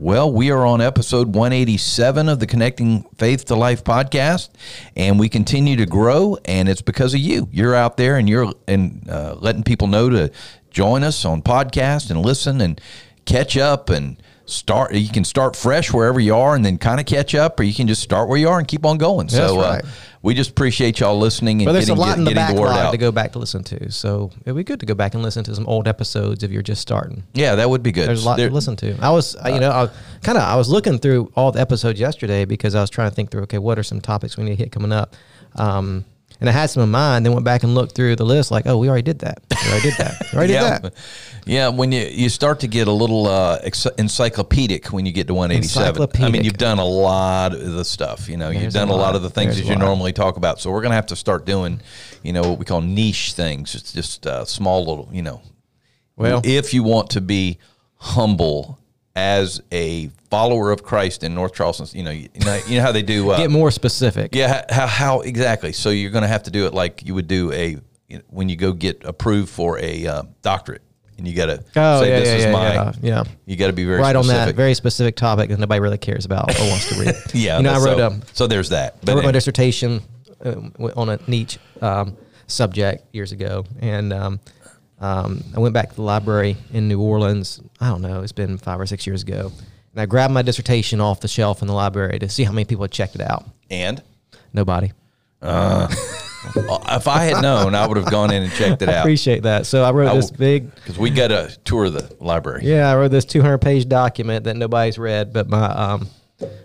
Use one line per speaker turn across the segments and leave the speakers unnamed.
Well, we are on episode 187 of the Connecting Faith to Life podcast, and we continue to grow, and it's because of you. You're out there, and you're and uh, letting people know to join us on podcast and listen and catch up and start. You can start fresh wherever you are, and then kind of catch up, or you can just start where you are and keep on going.
That's
so,
right.
uh, we just appreciate y'all listening and
But there's
getting,
a lot in the
getting the word
backlog
out.
to go back to listen to. So it'd be good to go back and listen to some old episodes if you're just starting.
Yeah, that would be good.
There's a lot
There-
to listen to. I was, I- you know, I kind of I was looking through all the episodes yesterday because I was trying to think through, okay, what are some topics we need to hit coming up. Um, and I had some in mind. Then went back and looked through the list, like, oh, we already did that. We already did that. We already
yeah,
did that.
yeah. When you you start to get a little uh, encyclopedic when you get to 187. I mean, you've done a lot of the stuff. You know, you've
There's a
done a lot
lot.
of the things
There's
that you normally talk about. So we're gonna have to start doing, you know, what we call niche things. It's just uh, small little, you know.
Well-
if you want to be humble as a follower of Christ in North Charleston, you know, you know, you know how they do. Uh,
Get more specific.
yeah, how, how exactly? So you're going to have to do it like you would do a when you go get approved for a uh, doctorate, and you got to
Oh,
say
yeah,
this
yeah,
is
yeah,
my.
yeah, yeah.
You got to be very
right on
specific.
that very specific topic that nobody really cares about or wants to read.
yeah,
you know, I wrote
so,
a
so there's that.
I
But
wrote my dissertation uh, on a niche um, subject years ago, and um, um, I went back to the library in New Orleans. I don't know; it's been five or six years ago, and I grabbed my dissertation off the shelf in the library to see how many people had checked it out.
and
Nobody.
if I had known, I would have gone in and checked it out.
I appreciate that. So I wrote
I
this big.
because we got a tour of the library.
Yeah, I wrote this 200 page document that nobody's read but my um,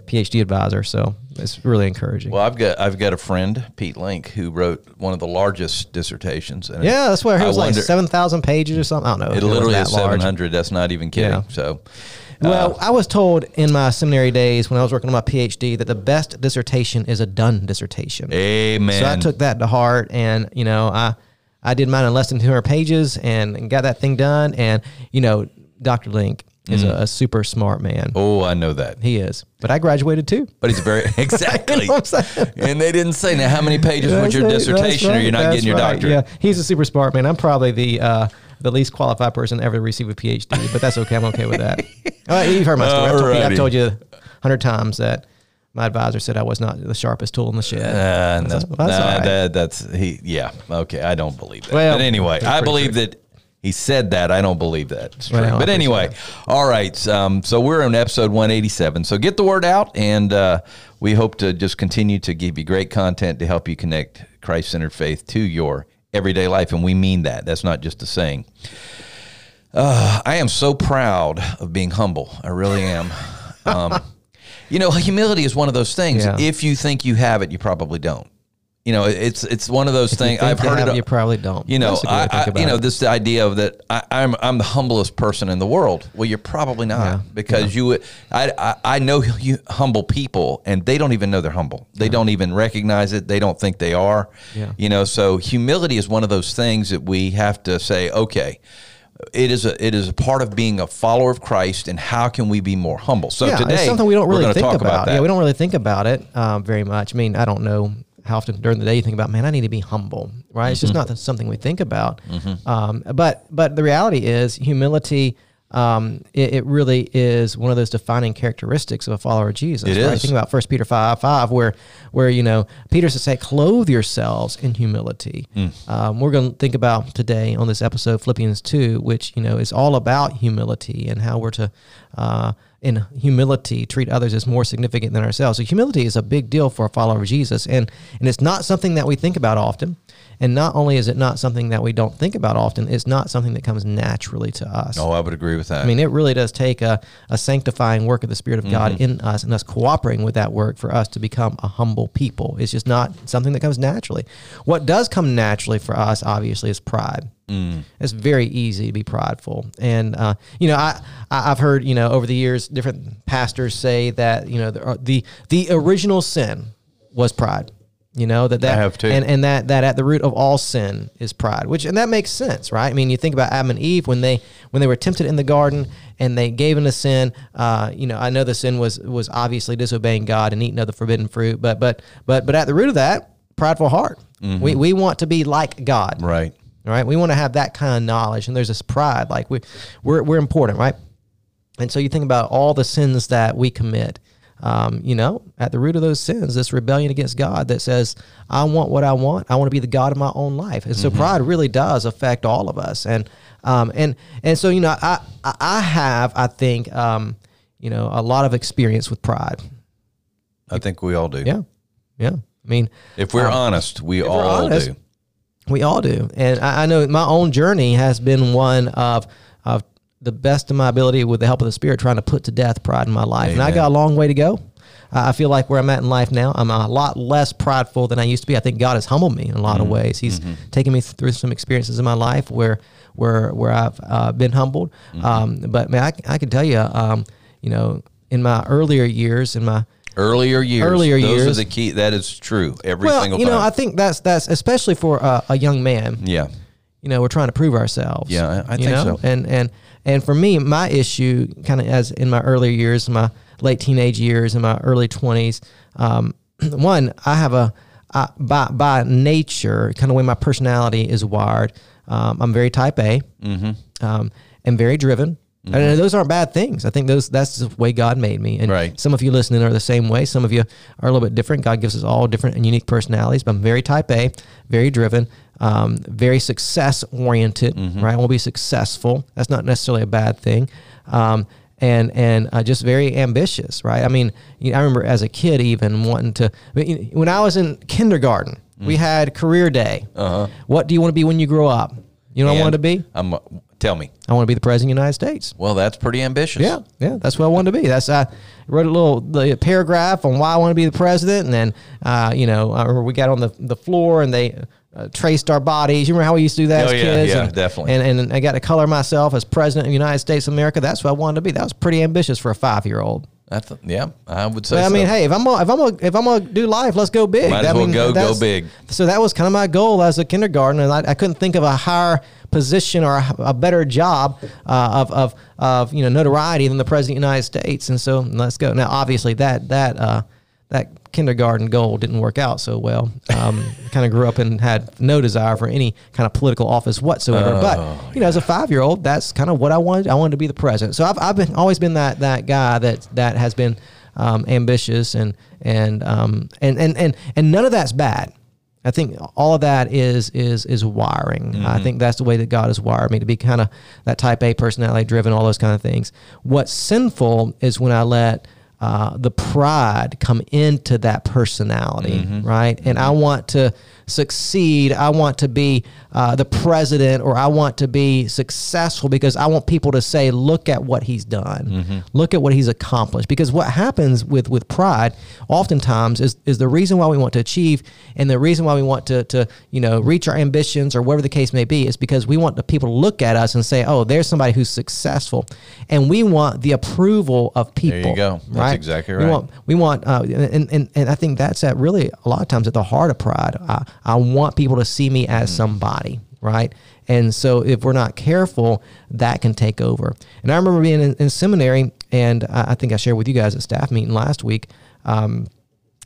PhD advisor. So it's really encouraging.
Well, I've got I've got a friend, Pete Link, who wrote one of the largest dissertations. And
yeah, that's what I heard. It was like 7,000 pages or something. I don't know.
It literally is seven hundred. That's not even kidding.
Yeah.
So, uh,
Well, I was told in my seminary days when I was working on my PhD that the best dissertation is a done dissertation.
amen.
So I took that to heart, and you know, I I did mine in less than 200 pages and, and got that thing done. And you know, Dr. Link is a, a super smart man.
oh, I know that.
He is, but I graduated too.
But he's very exactly.
You know what I'm saying?
and they didn't say now how many pages was your
right,
dissertation,
that's
or you're not
right,
getting your
right.
doctorate.
Yeah, he's a super smart man. I'm probably the uh, the least qualified person ever to receive a PhD, but that's okay. I'm okay with that. All right, you've heard my story. I've told, I've told you a hundred times that my advisor said I was not the sharpest tool in the shed.
Uh, no,
That's- that's
nah,
all right.
that, that's he. Yeah, okay. I don't believe that.
Well,
but anyway, I believe
true.
that he said that. I don't believe that. It's true.
Well,
but anyway, all right. Um, so we're on episode 187. So get the word out, and uh, we hope to just continue to give you great content to help you connect Christ-centered faith to your everyday life, and we mean that. That's not just a saying. Uh, I am so proud of being humble. I really am. Um, you know, humility is one of those things.
Yeah.
If you think you have it, you probably don't. You know, it's it's one of those things. I've heard
have
it.
You probably don't.
You know,
That's a good way
I, I- you know
it.
this idea of that I, I'm I'm the humblest person in the world. Well, you're probably not
Yeah,
because you. I, I I know you humble people, and they don't even know they're humble. They don't even recognize it. They don't think they are.
Yeah.
You know, so humility is one of those things that we have to say, okay. It is a it is a part of being a follower of Christ, and how can we be more humble? So
yeah,
today
it's something we don't really think
talk
about. Yeah, we don't really think about it um, very much. I mean, I don't know how often during the day you think about, man, I need to be humble, right? It's
Mm-hmm.
just not something we think about. Um, but but the reality is humility. Um, it, it really is one of those defining characteristics of a follower of Jesus.
It
right?
is.
Think about First Peter five five, where where you know Peter says, "Say, clothe yourselves in humility."
Hmm.
Um, we're going to think about today on this episode Philippians two, which you know is all about humility and how we're to, uh, in humility, treat others as more significant than ourselves. So humility is a big deal for a follower of Jesus, and and it's not something that we think about often. And not only is it not something that we don't think about often, it's not something that comes naturally to us.
Oh, I would agree with that.
I mean, it really does take a, a sanctifying work of the Spirit of God
Mm-hmm.
in us and us cooperating with that work for us to become a humble people. It's just not something that comes naturally. What does come naturally for us, obviously, is pride.
Mm.
It's very easy to be prideful, and uh, you know, I I- I've heard you know over the years different pastors say that you know the the, the original sin was pride. You know that that
I have too.
and and that that at the root of all sin is pride, which and that makes sense, right? I mean, you think about Adam and Eve when they when they were tempted in the garden and they gave in into sin. Uh, you know, I know the sin was was obviously disobeying God and eating of the forbidden fruit, but but but but at the root of that, prideful heart. We we want to be like God,
Right.
all right, we want to have that kind of knowledge, and there's this pride, like we we're we're important, right? And so you think about all the sins that we commit. Um, you know, at the root of those sins, this rebellion against God that says, "I want what I want. I want to be the God of my own life." And so pride really does affect all of us. And um, and and so you know, I I- have I think um, you know a lot of experience with pride.
I think we all do.
Yeah, yeah. I mean,
If we're honest, we all
honest,
do.
We all do, and I, I know my own journey has been one of of the best of my ability, with the help of the Spirit, trying to put to death pride in my life. And I got a long way to go. I feel like where I'm at in life now, I'm a lot less prideful than I used to be. I think God has humbled me in a lot
Mm-hmm.
of ways. He's taken me through some experiences in my life where where where I've uh, been humbled.
Mm-hmm.
Um, but man, I, I can tell you, um, you know, in my earlier years, in my
Earlier years.
Earlier
those
years.
are the key. That is true. Every
well,
single
you know,
time.
I think that's that's especially for a, a young man.
yeah.
you know, we're trying to prove ourselves.
Yeah, I- I think
know?
so.
And and and for me, my issue, kind of as in my earlier years, my late teenage years, and my early twenties, um, one, I have a I, by by nature, kind of way my personality is wired. Um, I'm very type A, mm-hmm. um, and very driven. And those aren't bad things. I think those that's the way God made me. And
Right.
some of you listening are the same way. Some of you are a little bit different. God gives us all different and unique personalities. But I'm very type A, very driven, um, very success oriented. Right, I want to be successful. That's not necessarily a bad thing. Um, and and uh, just very ambitious. Right. I mean, you know, I remember as a kid even wanting to. I mean, When I was in kindergarten, we had career day. Uh-huh. What do you want to be when you grow up? You know what I wanted to be?
I'm, tell me.
I want to be the president of the United States.
Well, that's pretty ambitious.
Yeah, yeah, that's what I wanted to be. That's I wrote a little the paragraph on why I want to be the president, and then uh, you know I we got on the the floor and they uh, traced our bodies. You remember how we used to do that
Oh,
as
yeah,
kids?
yeah,
and,
definitely.
And and I got to color myself as president of the United States of America. That's what I wanted to be. That was pretty ambitious for a five year old.
That's, yeah, I would say
But I
so.
mean, hey, if I'm gonna, if I'm gonna, if I'm gonna do life, let's go big.
Might as well
mean,
go- go big.
So that was kind of my goal as a kindergarten, and I, I couldn't think of a higher position or a, a better job uh, of, of of you know notoriety than the president of the United States. And so let's go. Now, obviously, that that uh, that kindergarten goal didn't work out so well. Um, kind of grew up and had no desire for any kind of political office whatsoever.
Oh,
but you know, as a five year old, that's kind of what I wanted. I wanted to be the president. So I've, I've been always been that that guy that that has been um, ambitious and and um, and and and and none of that's bad. I think all of that is is is wiring. I mm-hmm. think that's the way that God has wired me to be kind of that type A personality driven, all those kind of things. What's sinful is when I let uh, the pride come into that personality, mm-hmm. right? And I mm-hmm. want to succeed. I want to be uh, the president, or I want to be successful because I want people to say, "Look at what he's done. Look at what he's accomplished." Because what happens with with pride, oftentimes, is is the reason why we want to achieve, and the reason why we want to to you know reach our ambitions or whatever the case may be, is because we want the people to look at us and say, "Oh, there's somebody who's successful," and we want the approval of people.
There you go. That's
right?
exactly right.
We want we want uh, and, and and I think that's at really a lot of times at the heart of pride. I, I want people to see me as somebody, right? And so if we're not careful, that can take over. And I remember being in, in seminary, and I, I think I shared with you guys at staff meeting last week. Um,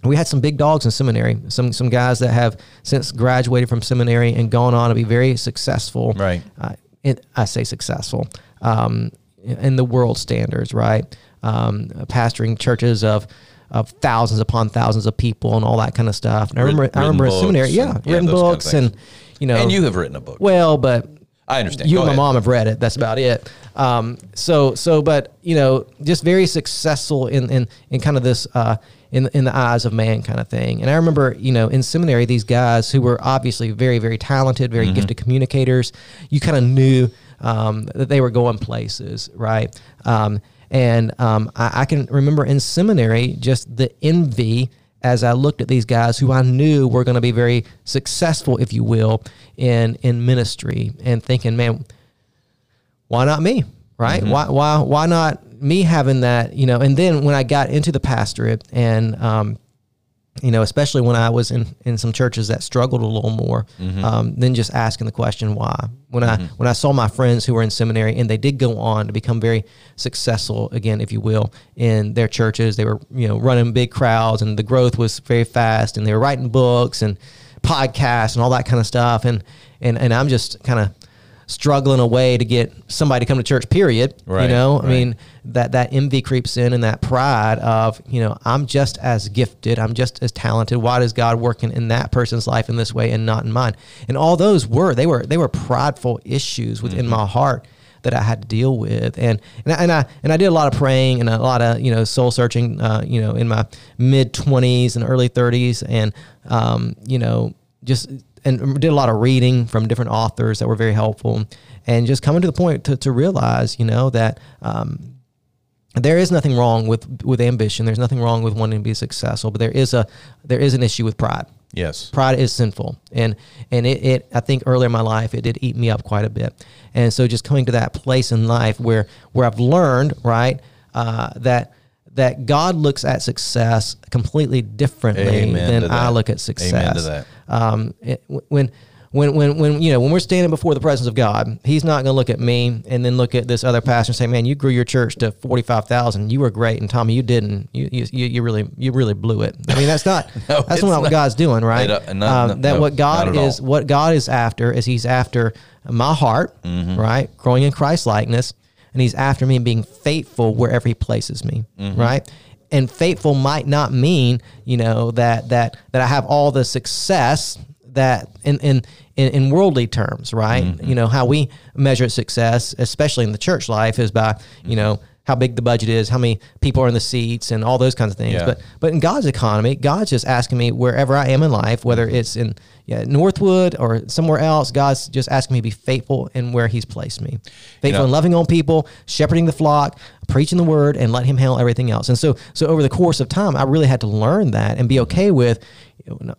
we had some big dogs in seminary, some some guys that have since graduated from seminary and gone on to be very successful.
Right.
Uh, in, I say successful um, in the world standards, right? Um, pastoring churches of of thousands upon thousands of people and all that kind of stuff. And I remember, I
written
remember in
books
seminary,
and-
yeah,
yeah,
written
those kind of
books and you know,
and you have written a book.
well, but
I understand.
you
Go
and my
ahead.
mom have read it. That's about it. Um, so so, but you know, just very successful in in in kind of this uh, in in the eyes of man kind of thing. And I remember, you know, in seminary, these guys who were obviously very very talented, very gifted communicators. You kind of knew um, that they were going places, right? Um, and um, I, I can remember in seminary just the envy as I looked at these guys who I knew were going to be very successful, if you will, in in ministry, and thinking, man, why not me? Right? Why why why not me having that? You know. And then when I got into the pastorate and um, you know, especially when I was in, in some churches that struggled a little more
Mm-hmm.
um, than just asking the question why. When I when I saw my friends who were in seminary and they did go on to become very successful again, if you will, in their churches, they were you know running big crowds and the growth was very fast and they were writing books and podcasts and all that kind of stuff and and and I'm just kind of struggling away to get somebody to come to church period you
Right,
know i
right.
mean that that envy creeps in and that pride of you know i'm just as gifted i'm just as talented why does god working in that person's life in this way and not in mine and all those were they were they were prideful issues within
Mm-hmm.
my heart that I had to deal with, and and I, and I and I did a lot of praying and a lot of you know soul searching, uh, you know, in my mid twenties and early thirties, and um, you know, just and did a lot of reading from different authors that were very helpful, and just coming to the point to, to realize, you know, that um, there is nothing wrong with with ambition. There's nothing wrong with wanting to be successful, but there is a there is an issue with pride.
Yes.
Pride is sinful, and and it, it I think earlier in my life it did eat me up quite a bit, and so just coming to that place in life where where I've learned right uh, that that God looks at success completely differently
Amen
than I look at success.
Amen to that.
Um, it, when when when when you know when we're standing before the presence of God, He's not going to look at me and then look at this other pastor and say, "Man, you grew your church to forty five thousand. You were great, and Tommy, you didn't. You you, you really you really blew it." I mean, that's not
No,
that's
it's
not what. God's doing, right?
Uh, no, no,
um, that what God is
all.
what God is after is He's after my heart,
Mm-hmm.
right, growing in Christ likeness, and He's after me and being faithful wherever He places me,
Mm-hmm.
right. And faithful might not mean, you know, that that that I have all the success that in in in, worldly terms, right?
Mm-hmm.
You know how we measure success, especially in the church life, is by you know how big the budget is, how many people are in the seats, and all those kinds of things.
Yeah.
But but in God's economy, God's just asking me wherever I am in life, whether it's in yeah, Northwood or somewhere else, God's just asking me to be faithful in where He's placed me, faithful
know-
in loving on people, shepherding the flock, preaching the word, and let Him handle everything else. And so so over the course of time, I really had to learn that and be okay with. You know,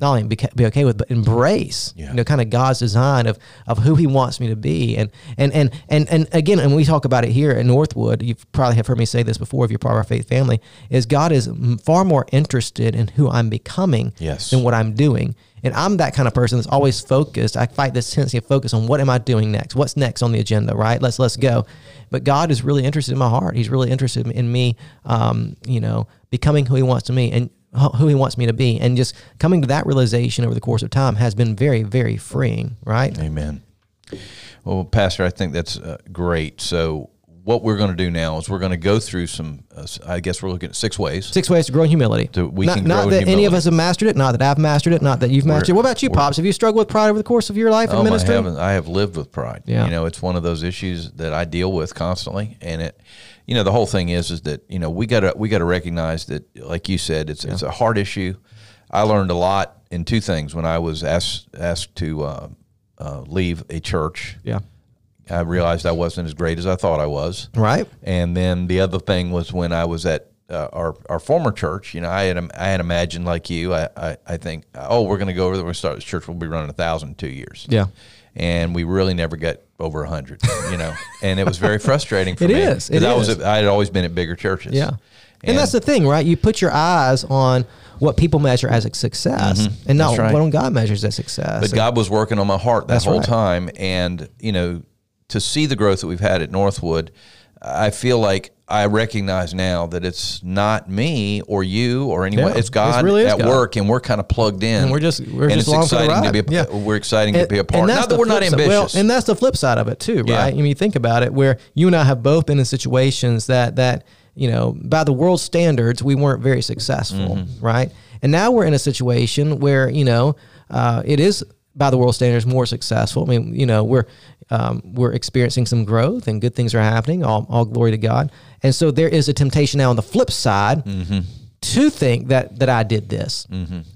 not- only be, be okay with, but embrace,
Yeah.
you know, kind of God's design of of who He wants me to be, and and and and and again, and we talk about it here at Northwood. You probably have heard me say this before. If you're part of our faith family, is God is far more interested in who I'm becoming
Yes.
than what I'm doing. And I'm that kind of person that's always focused. I fight this tendency of focus on what am I doing next? What's next on the agenda, right? Let's let's go. But God is really interested in my heart. He's really interested in me, um, you know, becoming who He wants to me and who He wants me to be. And just coming to that realization over the course of time has been very, very freeing, right?
Amen. Well, Pastor, I think that's uh, great. So, what we're going to do now is we're going to go through some. Uh, I guess we're looking at six ways.
Six ways to grow in humility.
To- we
not
can
not
in
that any of us have mastered it. Not that I've mastered it. Not that you've mastered it. What about you, pops? Have you struggled with pride over the course of your life in
Oh, I
ministry?
haven't. I have lived with pride.
Yeah.
You know, it's one of those issues that I deal with constantly, and it, you know, the whole thing is is that you know we gotta we gotta recognize that, like you said, it's it's a hard issue. I learned a lot in two things when I was asked asked to uh, uh, leave a church.
Yeah.
I realized I wasn't as great as I thought I was.
Right.
And then the other thing was when I was at uh, our our former church. You know, I had I had imagined like you. I I, I think oh we're going to go over there. We're going to start this church. We'll be running a thousand in two years.
Yeah.
And we really never got over a hundred. You know, and it was very frustrating for
It
me.
is. It
'cause I was
is.
at- I had always been at bigger churches.
Yeah. And, that's the thing, right? You put your eyes on what people measure as a success and not
Mm-hmm. That's right.
what God measures as success.
But
And-
God was working on my heart that whole
right.
time, and you know, to see the growth that we've had at Northwood, I feel like I recognize now that it's not me or you or anyone.
Yeah,
it's God
really
at
God.
work, and we're kind of plugged in.
And we're just- we're
and
just
it's
along for the
exciting to be. A,
Yeah.
We're exciting to be a part. Not that we're not ambitious.
Well, and that's the flip side of it too,
Yeah.
right? I mean, you think about it, where you and I have both been in situations that that you know, by the world standards, we weren't very successful,
Mm-hmm.
right? And now we're in a situation where you know uh, it is by the world standards more successful. I mean, you know, we're um, we're experiencing some growth and good things are happening. All, all glory to God. And so there is a temptation now on the flip side
Mm-hmm.
to think that that I did this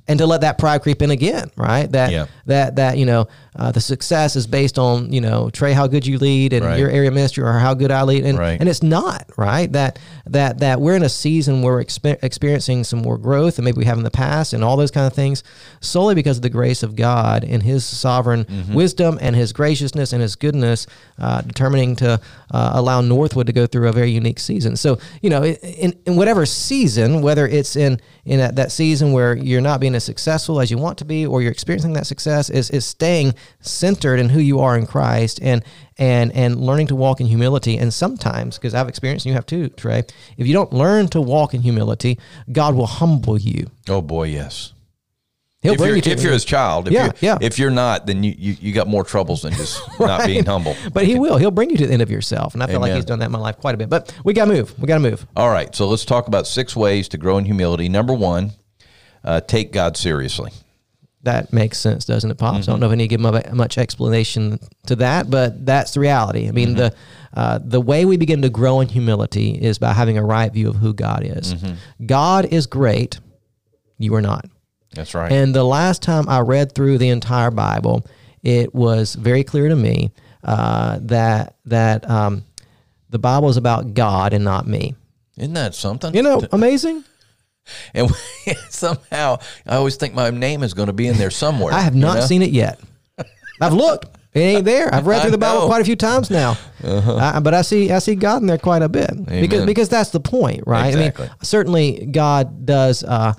and to let that pride creep in again, right? That
Yeah.
that that you know uh, the success is based on you know Trey how good you lead and
Right.
your area ministry or how good I lead and
Right.
and it's not right that that that we're in a season where we're expe- experiencing some more growth than maybe we have in the past and all those kind of things solely because of the grace of God and His sovereign
Mm-hmm.
wisdom and His graciousness and His goodness, uh, determining to uh, allow Northwood to go through a very unique season. So you know, in, in whatever season, whether it's in in that, that season where you're not being as successful as you want to be, or you're experiencing that success, is is staying centered in who you are in Christ and and and learning to walk in humility. And sometimes, because I've experienced, and you have too, Trey, if you don't learn to walk in humility, God will humble you.
Oh boy, yes.
He'll
if
bring
you're,
you to
if you're his child, if
Yeah,
you're,
yeah.
if you're not, then you, you, you got more troubles than just not being humble.
But he will. He'll bring you to the end of yourself. And I feel like he's done that in my life quite a bit. But we got to move. We got to move.
All right, so let's talk about six ways to grow in humility. Number one, uh, take God seriously.
That makes sense, doesn't it, Pops?
Mm-hmm.
I don't know if I need to give much explanation to that, but that's the reality. I mean,
Mm-hmm.
the uh, the way we begin to grow in humility is by having a right view of who God is.
Mm-hmm.
God is great. You are not.
That's right.
And the last time I read through the entire Bible, it was very clear to me uh, that that um, the Bible is about God and not me.
Isn't that something?
You know, amazing.
and somehow I always think my name is going to be in there somewhere.
I have
you
not
know?
seen it yet. I've looked. It ain't there. I've read through the Bible quite a few times now, I- but I see I see God in there quite a bit because
Amen.
because that's the point, right?
Exactly.
I mean, certainly God does uh,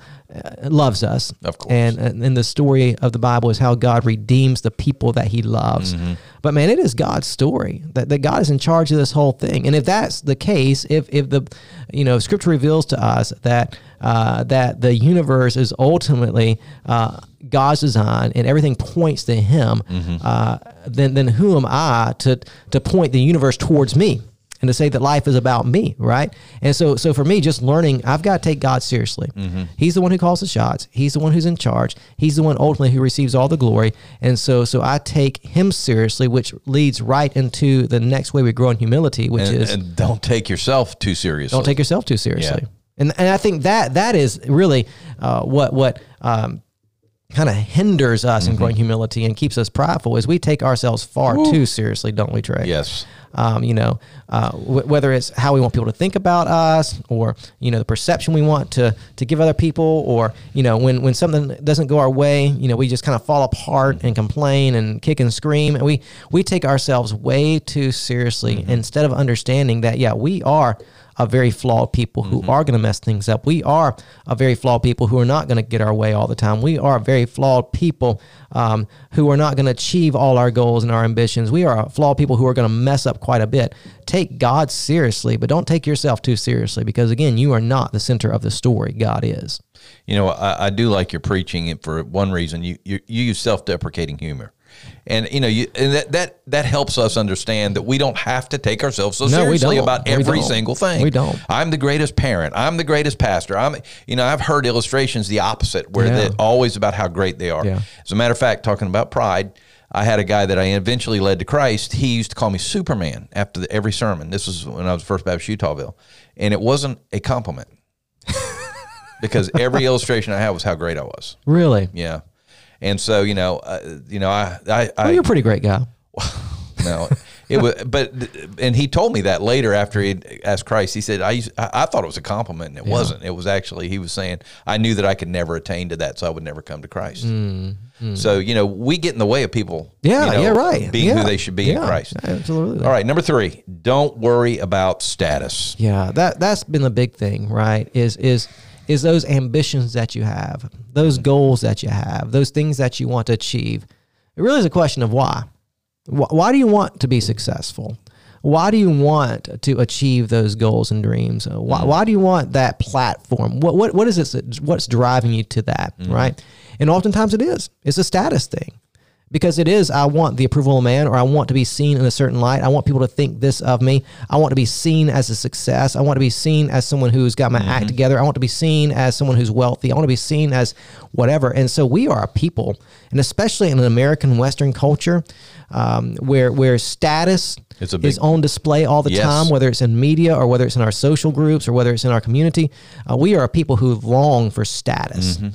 loves us,
Of course.
and and and the story of the Bible is how God redeems the people that He loves.
Mm-hmm.
But man, it is God's story that, that God is in charge of this whole thing, and if that's the case, if if the you know Scripture reveals to us that uh, that the universe is ultimately uh, God's design and everything points to Him,
Mm-hmm.
uh, then then who am I to to point the universe towards me and to say that life is about me, right? And so so for me, just learning, I've got to take God seriously.
Mm-hmm.
He's the one who calls the shots. He's the one who's in charge. He's the one ultimately who receives all the glory. And so so I take Him seriously, which leads right into the next way we grow in humility, which
And,
is
and don't take yourself too seriously.
don't take yourself too seriously.
Yeah.
And and I think that that is really uh, what what um, kind of hinders us
Mm-hmm.
in growing humility and keeps us prideful is we take ourselves far too seriously, don't we, Trey?
Yes.
Um, you know, uh, w- whether it's how we want people to think about us, or you know, the perception we want to to give other people, or you know, when when something doesn't go our way, you know, we just kind of fall apart and complain and kick and scream, and we we take ourselves way too seriously instead of understanding that yeah, we are a very flawed people who are going to mess things up. We are a very flawed people who are not going to get our way all the time. We are very flawed people um, who are not going to achieve all our goals and our ambitions. We are flawed people who are going to mess up quite a bit. Take God seriously, but don't take yourself too seriously because, again, you are not the center of the story. God is.
You know, I, I do like your preaching for one reason. You you, you use self deprecating humor. And you know, you and that, that that helps us understand that we don't have to take ourselves so
No,
seriously about every single thing.
We don't.
I'm the greatest parent. I'm the greatest pastor. I'm you know, I've heard illustrations the opposite where
Yeah.
they're always about how great they are.
Yeah.
As a matter of fact, talking about pride, I had a guy that I eventually led to Christ. He used to call me Superman after the, every sermon. This was when I was First Baptist Utahville, and it wasn't a compliment because every illustration I had was how great I was.
Really?
Yeah, and so you know, uh, you know, I, I, I
Well, you're a pretty great guy.
no, it was, but, and he told me that later after he asked Christ. He said, I, used, I, thought it was a compliment, and it wasn't. It was actually he was saying, I knew that I could never attain to that, so I would never come to Christ. So you know, we get in the way of people.
Mm, Yeah,
you know,
yeah, right.
Being
Yeah.
who they should be in Christ.
Absolutely.
All right, number three, don't worry about status.
Yeah, that that's been the big thing, right? Is is is those ambitions that you have, those mm. goals that you have, those things that you want to achieve. It really is a question of why. Why do you want to be successful? Why do you want to achieve those goals and dreams? Uh, Why, mm. why do you want that platform? What what what is it? What's driving you to that? Mm. Right? And oftentimes it is. It's a status thing because it is i want the approval of man or i want to be seen in a certain light. I want people to think this of me. I want to be seen as a success. I want to be seen as someone who's got my act together. I want to be seen as someone who's wealthy. I want to be seen as whatever. And so we are a people and especially in an american western culture um, where where status
big-
is on display all the
Yes.
time whether it's in media or whether it's in our social groups or whether it's in our community uh, we are a people who long for status.
Mm-hmm.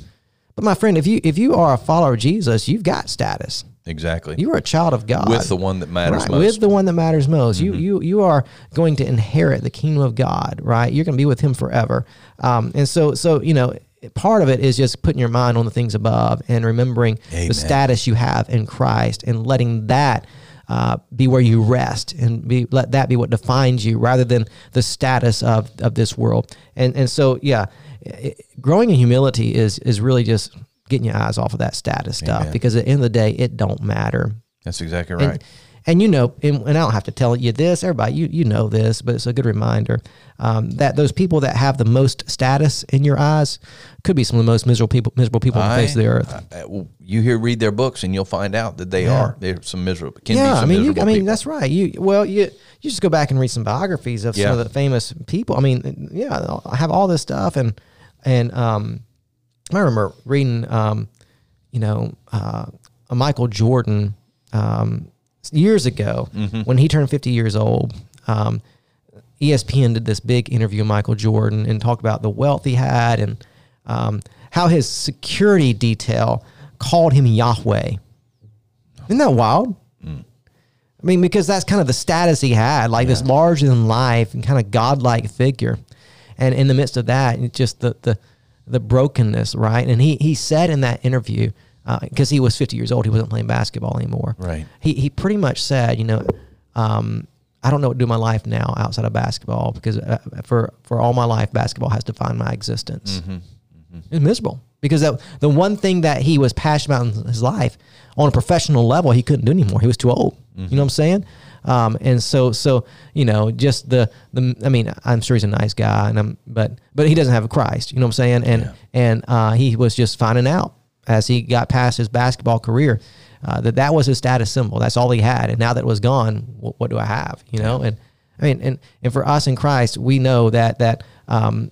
But my friend, if you if you are a follower of Jesus, you've got status.
Exactly.
You are a child of God
with the one that matters
right,
most.
with the one that matters most. You you you are going to inherit the kingdom of God, right? You're going to be with Him forever. Um, and so so you know, part of it is just putting your mind on the things above and remembering
Amen.
the status you have in Christ and letting that. Uh, be where you rest and be let that be what defines you rather than the status of, of this world and and so yeah it, growing in humility is is really just getting your eyes off of that status stuff because at the end of the day it don't matter
That's exactly right.
and you know, and, and I don't have to tell you this, everybody, you you know this, but it's a good reminder um, that those people that have the most status in your eyes could be some of the most miserable people, miserable people on the face of the earth.
I- I- well, you hear read their books and you'll find out that they
Yeah.
are. They're some miserable. Can be
yeah,
some
I mean, you, I mean,
people.
that's right. You well, you you just go back and read some biographies of
Yeah.
some of the famous people. I mean, yeah, I have all this stuff, and and um, I remember reading, um, you know, uh, a Michael Jordan um, years ago
Mm-hmm.
when he turned fifty years old. Um, ESPN did this big interview with Michael Jordan and talked about the wealth he had and um, how his security detail called him Yahweh. Isn't that wild? I mean, because that's kind of the status he had, like this larger than life and kind of godlike figure. And in the midst of that, it's just the the the brokenness, right? And he he said in that interview, because he was 50 years old, he wasn't playing basketball anymore.
Right.
He he pretty much said, you know, um, I don't know what to do my life now outside of basketball because uh, for for all my life, basketball has defined my existence. It was miserable because that, the one thing that he was passionate about in his life on a professional level, he couldn't do anymore. He was too old. You know what I'm saying? Um, and so, so you know, just the the. I mean, I'm sure he's a nice guy, and I'm, but but he doesn't have a Christ. You know what I'm saying? And and uh, he was just finding out as he got past his basketball career uh, that that was his status symbol. That's all he had. And now that it was gone, what, what do I have? You know? And I mean, and and for us in Christ, we know that that um,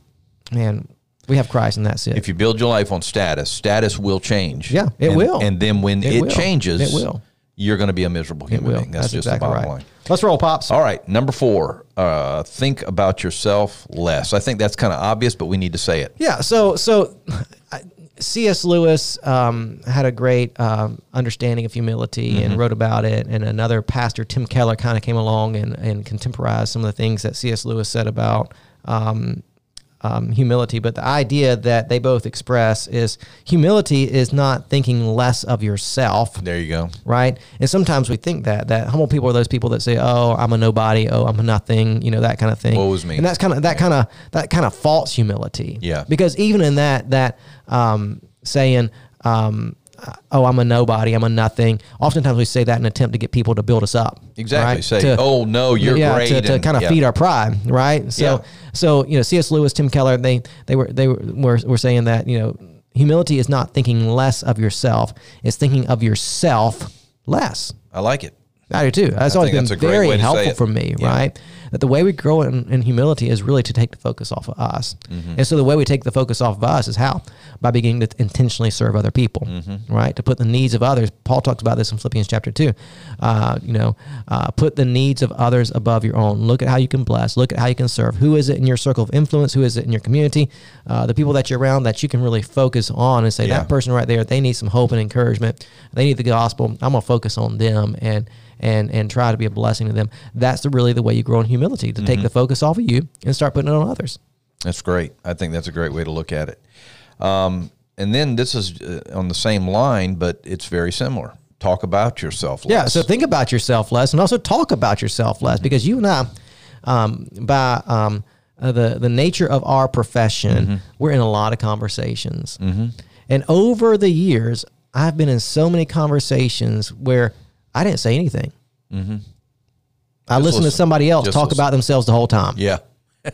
man, we have Christ, and that's it.
If you build your life on status, status will change.
Yeah, it
And-
will.
And then when
It
it, changes,
It will.
You're going to be a miserable human being. That's,
That's
just
exactly
the bottom
right.
line.
Let's roll, pops.
All right, number four. Uh, think about yourself less. I think that's kind of obvious, but we need to say it.
Yeah. So so C.S. Lewis um, had a great um, understanding of humility and wrote about it. And another pastor, Tim Keller, kind of came along and, and contemporized some of the things that C.S. Lewis said about um, um, humility. But the idea that they both express is humility is not thinking less of yourself
There you go.
right? And sometimes we think that that humble people are those people that say, "Oh, I'm a nobody. Oh, I'm a nothing." You know that kind of thing.
Woe is me.
And that's kind of that kind of that kind of false humility.
Yeah.
Because even in that that um, saying. Um, Oh, I'm a nobody. I'm a nothing. Oftentimes we say that in an attempt to get people to build us up.
Exactly.
right?
Say,
To-
"Oh no, you're
yeah,
great,"
to, to
and-
kind of
yeah.
feed our pride, right? So,
Yeah.
so you know, C.S. Lewis, Tim Keller, they they were they were, were saying that you know, humility is not thinking less of yourself; it's thinking of yourself less.
I like it.
I do too. That's always been
that's a great
very helpful for me,
Yeah.
right? That the way we grow in, in humility is really to take the focus off of us.
Mm-hmm.
And so the way we take the focus off of us is how? By beginning to intentionally serve other people,
Mm-hmm.
right? To put the needs of others. Paul talks about this in Philippians chapter 2. Uh, you know, uh, put the needs of others above your own. Look at how you can bless. Look at how you can serve. Who is it in your circle of influence? Who is it in your community? Uh, the people that you're around that you can really focus on and say,
Yeah.
that person right there, they need some hope and encouragement. They need the gospel. I'm going to focus on them and and and try to be a blessing to them. That's the, really the way you grow in humility to take the focus off of you and start putting it on others.
That's great. I think that's a great way to look at it. Um, and then this is uh, on the same line, but it's very similar. Talk about yourself. Less. Yeah.
So think about yourself less, and also talk about yourself less, because you and I, um, by um, uh, the the nature of our profession, we're in a lot of conversations, and over the years, I've been in so many conversations where I didn't say anything. Mm-hmm. I
Just
listened to somebody else
Just
talk
listen.
about themselves the whole time.
Yeah.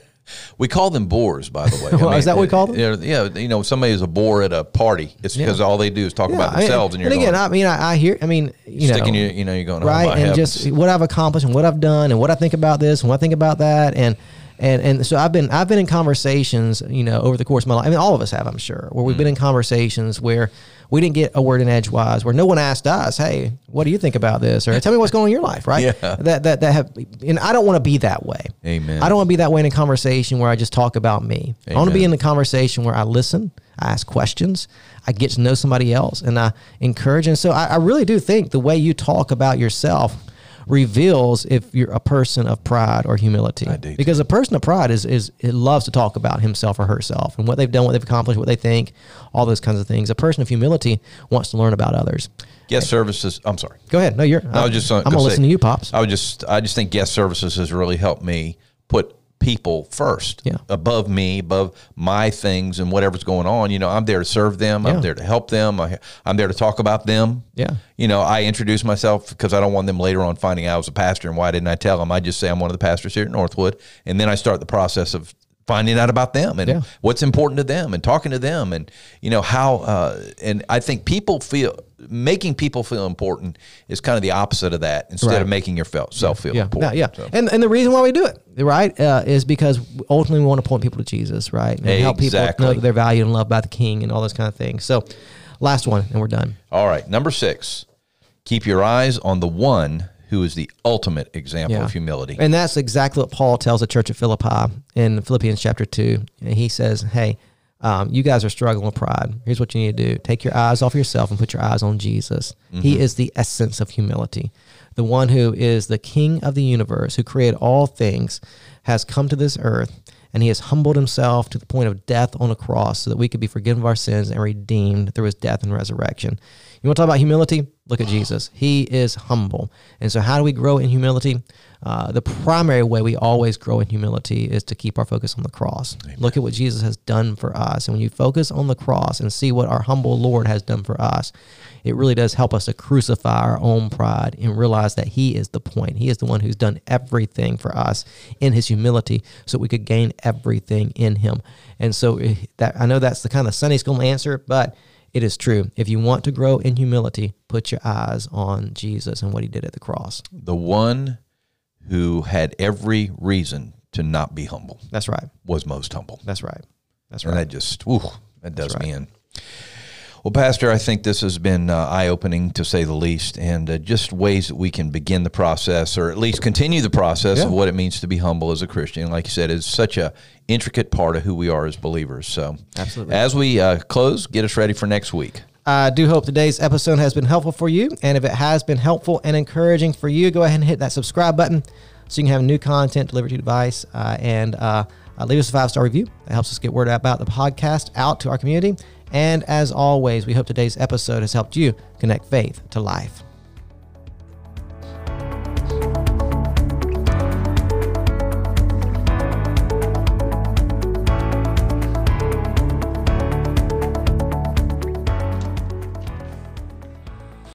we call them bores, by the way. I
Well, is that what we call them?
Yeah, yeah, you know, somebody is a bore at a party. It's because all they do is talk about
I mean,
themselves, and you're
again,
going,
I mean, I, I hear. I mean, you
sticking
know,
you, you know, you're going,
right, and
heavens.
just what I've accomplished and what I've done and what I think about this and what I think about that, and and and so I've been I've been in conversations, you know, over the course of my life. I mean, all of us have, I'm sure, where we've
Mm.
been in conversations where we didn't get a word in edgewise, where no one asked us, "Hey, what do you think about this?" or "Tell me what's going on in your life," right?
Yeah.
That that that have, and I don't want to be that way.
Amen.
I don't want to be that way in a conversation where I just talk about me. I want to be in the conversation where I listen, I ask questions. I get to know somebody else, and I encourage. And so I, I really do think the way you talk about yourself reveals if you're a person of pride or humility.
I do, too.
Because a person of pride is is it loves to talk about himself or herself and what they've done, what they've accomplished, what they think, all those kinds of things. A person of humility wants to learn about others.
Guest services. I'm sorry.
Go ahead. No, you're.
I was just.
Uh, I'm
gonna
gonna
say-
listen to you, pops.
I would just. I just think guest services has really helped me put people first.
Yeah.
Above me, above my things and whatever's going on. You know, I'm there to serve them.
Yeah.
I'm there to help them. I, I'm there to talk about them.
Yeah.
You know, I introduce myself because I don't want them later on finding out I was a pastor and why didn't I tell them? I just say I'm one of the pastors here at Northwood, and then I start the process of finding out about them and
Yeah.
what's important to them and talking to them and you know how uh, and I think people feel making people feel important is kind of the opposite of that instead
Right.
of making yourself feel
yeah,
important.
Yeah, yeah.
So,
And and the reason why we do it, right, uh, is because ultimately we want to point people to Jesus, right, and help people
Exactly.
know that they're valued and loved by the King and all those kind of things. So, last one, and we're done.
all right, number six, keep your eyes on the one who is the ultimate example
Yeah.
of humility.
And that's exactly what Paul tells the church at Philippi in Philippians chapter 2. And he says, Hey, um, you guys are struggling with pride. Here's what you need to do take your eyes off yourself and put your eyes on Jesus. He is the essence of humility. The one who is the king of the universe, who created all things, has come to this earth and he has humbled himself to the point of death on a cross so that we could be forgiven of our sins and redeemed through his death and resurrection. You want to talk about humility? Look at Jesus. He is humble. And so, how do we grow in humility? Uh, the primary way we always grow in humility is to keep our focus on the cross. Look at what Jesus has done for us. And when you focus on the cross and see what our humble Lord has done for us, it really does help us to crucify our own pride and realize that He is the point. He is the one who's done everything for us in His humility so we could gain everything in Him. And so, eh, that I know that's the kind of Sunday school answer, but it is true. If you want to grow in humility, put your eyes on Jesus and what He did at the cross.
the one who had every reason to not be humble
That's right.
was most humble.
That's right. That's right.
And that just, whew, that does
right.
me in. Well, Pastor, I think this has been uh, eye opening to say the least, and uh, just ways that we can begin the process or at least continue the process of what it means to be humble as a Christian. Like you said, is such a intricate part of who we are as believers. So,
Absolutely.
as we uh, close, get us ready for next week.
I do hope today's episode has been helpful for you. And if it has been helpful and encouraging for you, go ahead and hit that subscribe button so you can have new content delivered to your device. Uh, and uh, uh, leave us a five star review. That helps us get word about the podcast out to our community. And as always, we hope today's episode has helped you connect faith to life.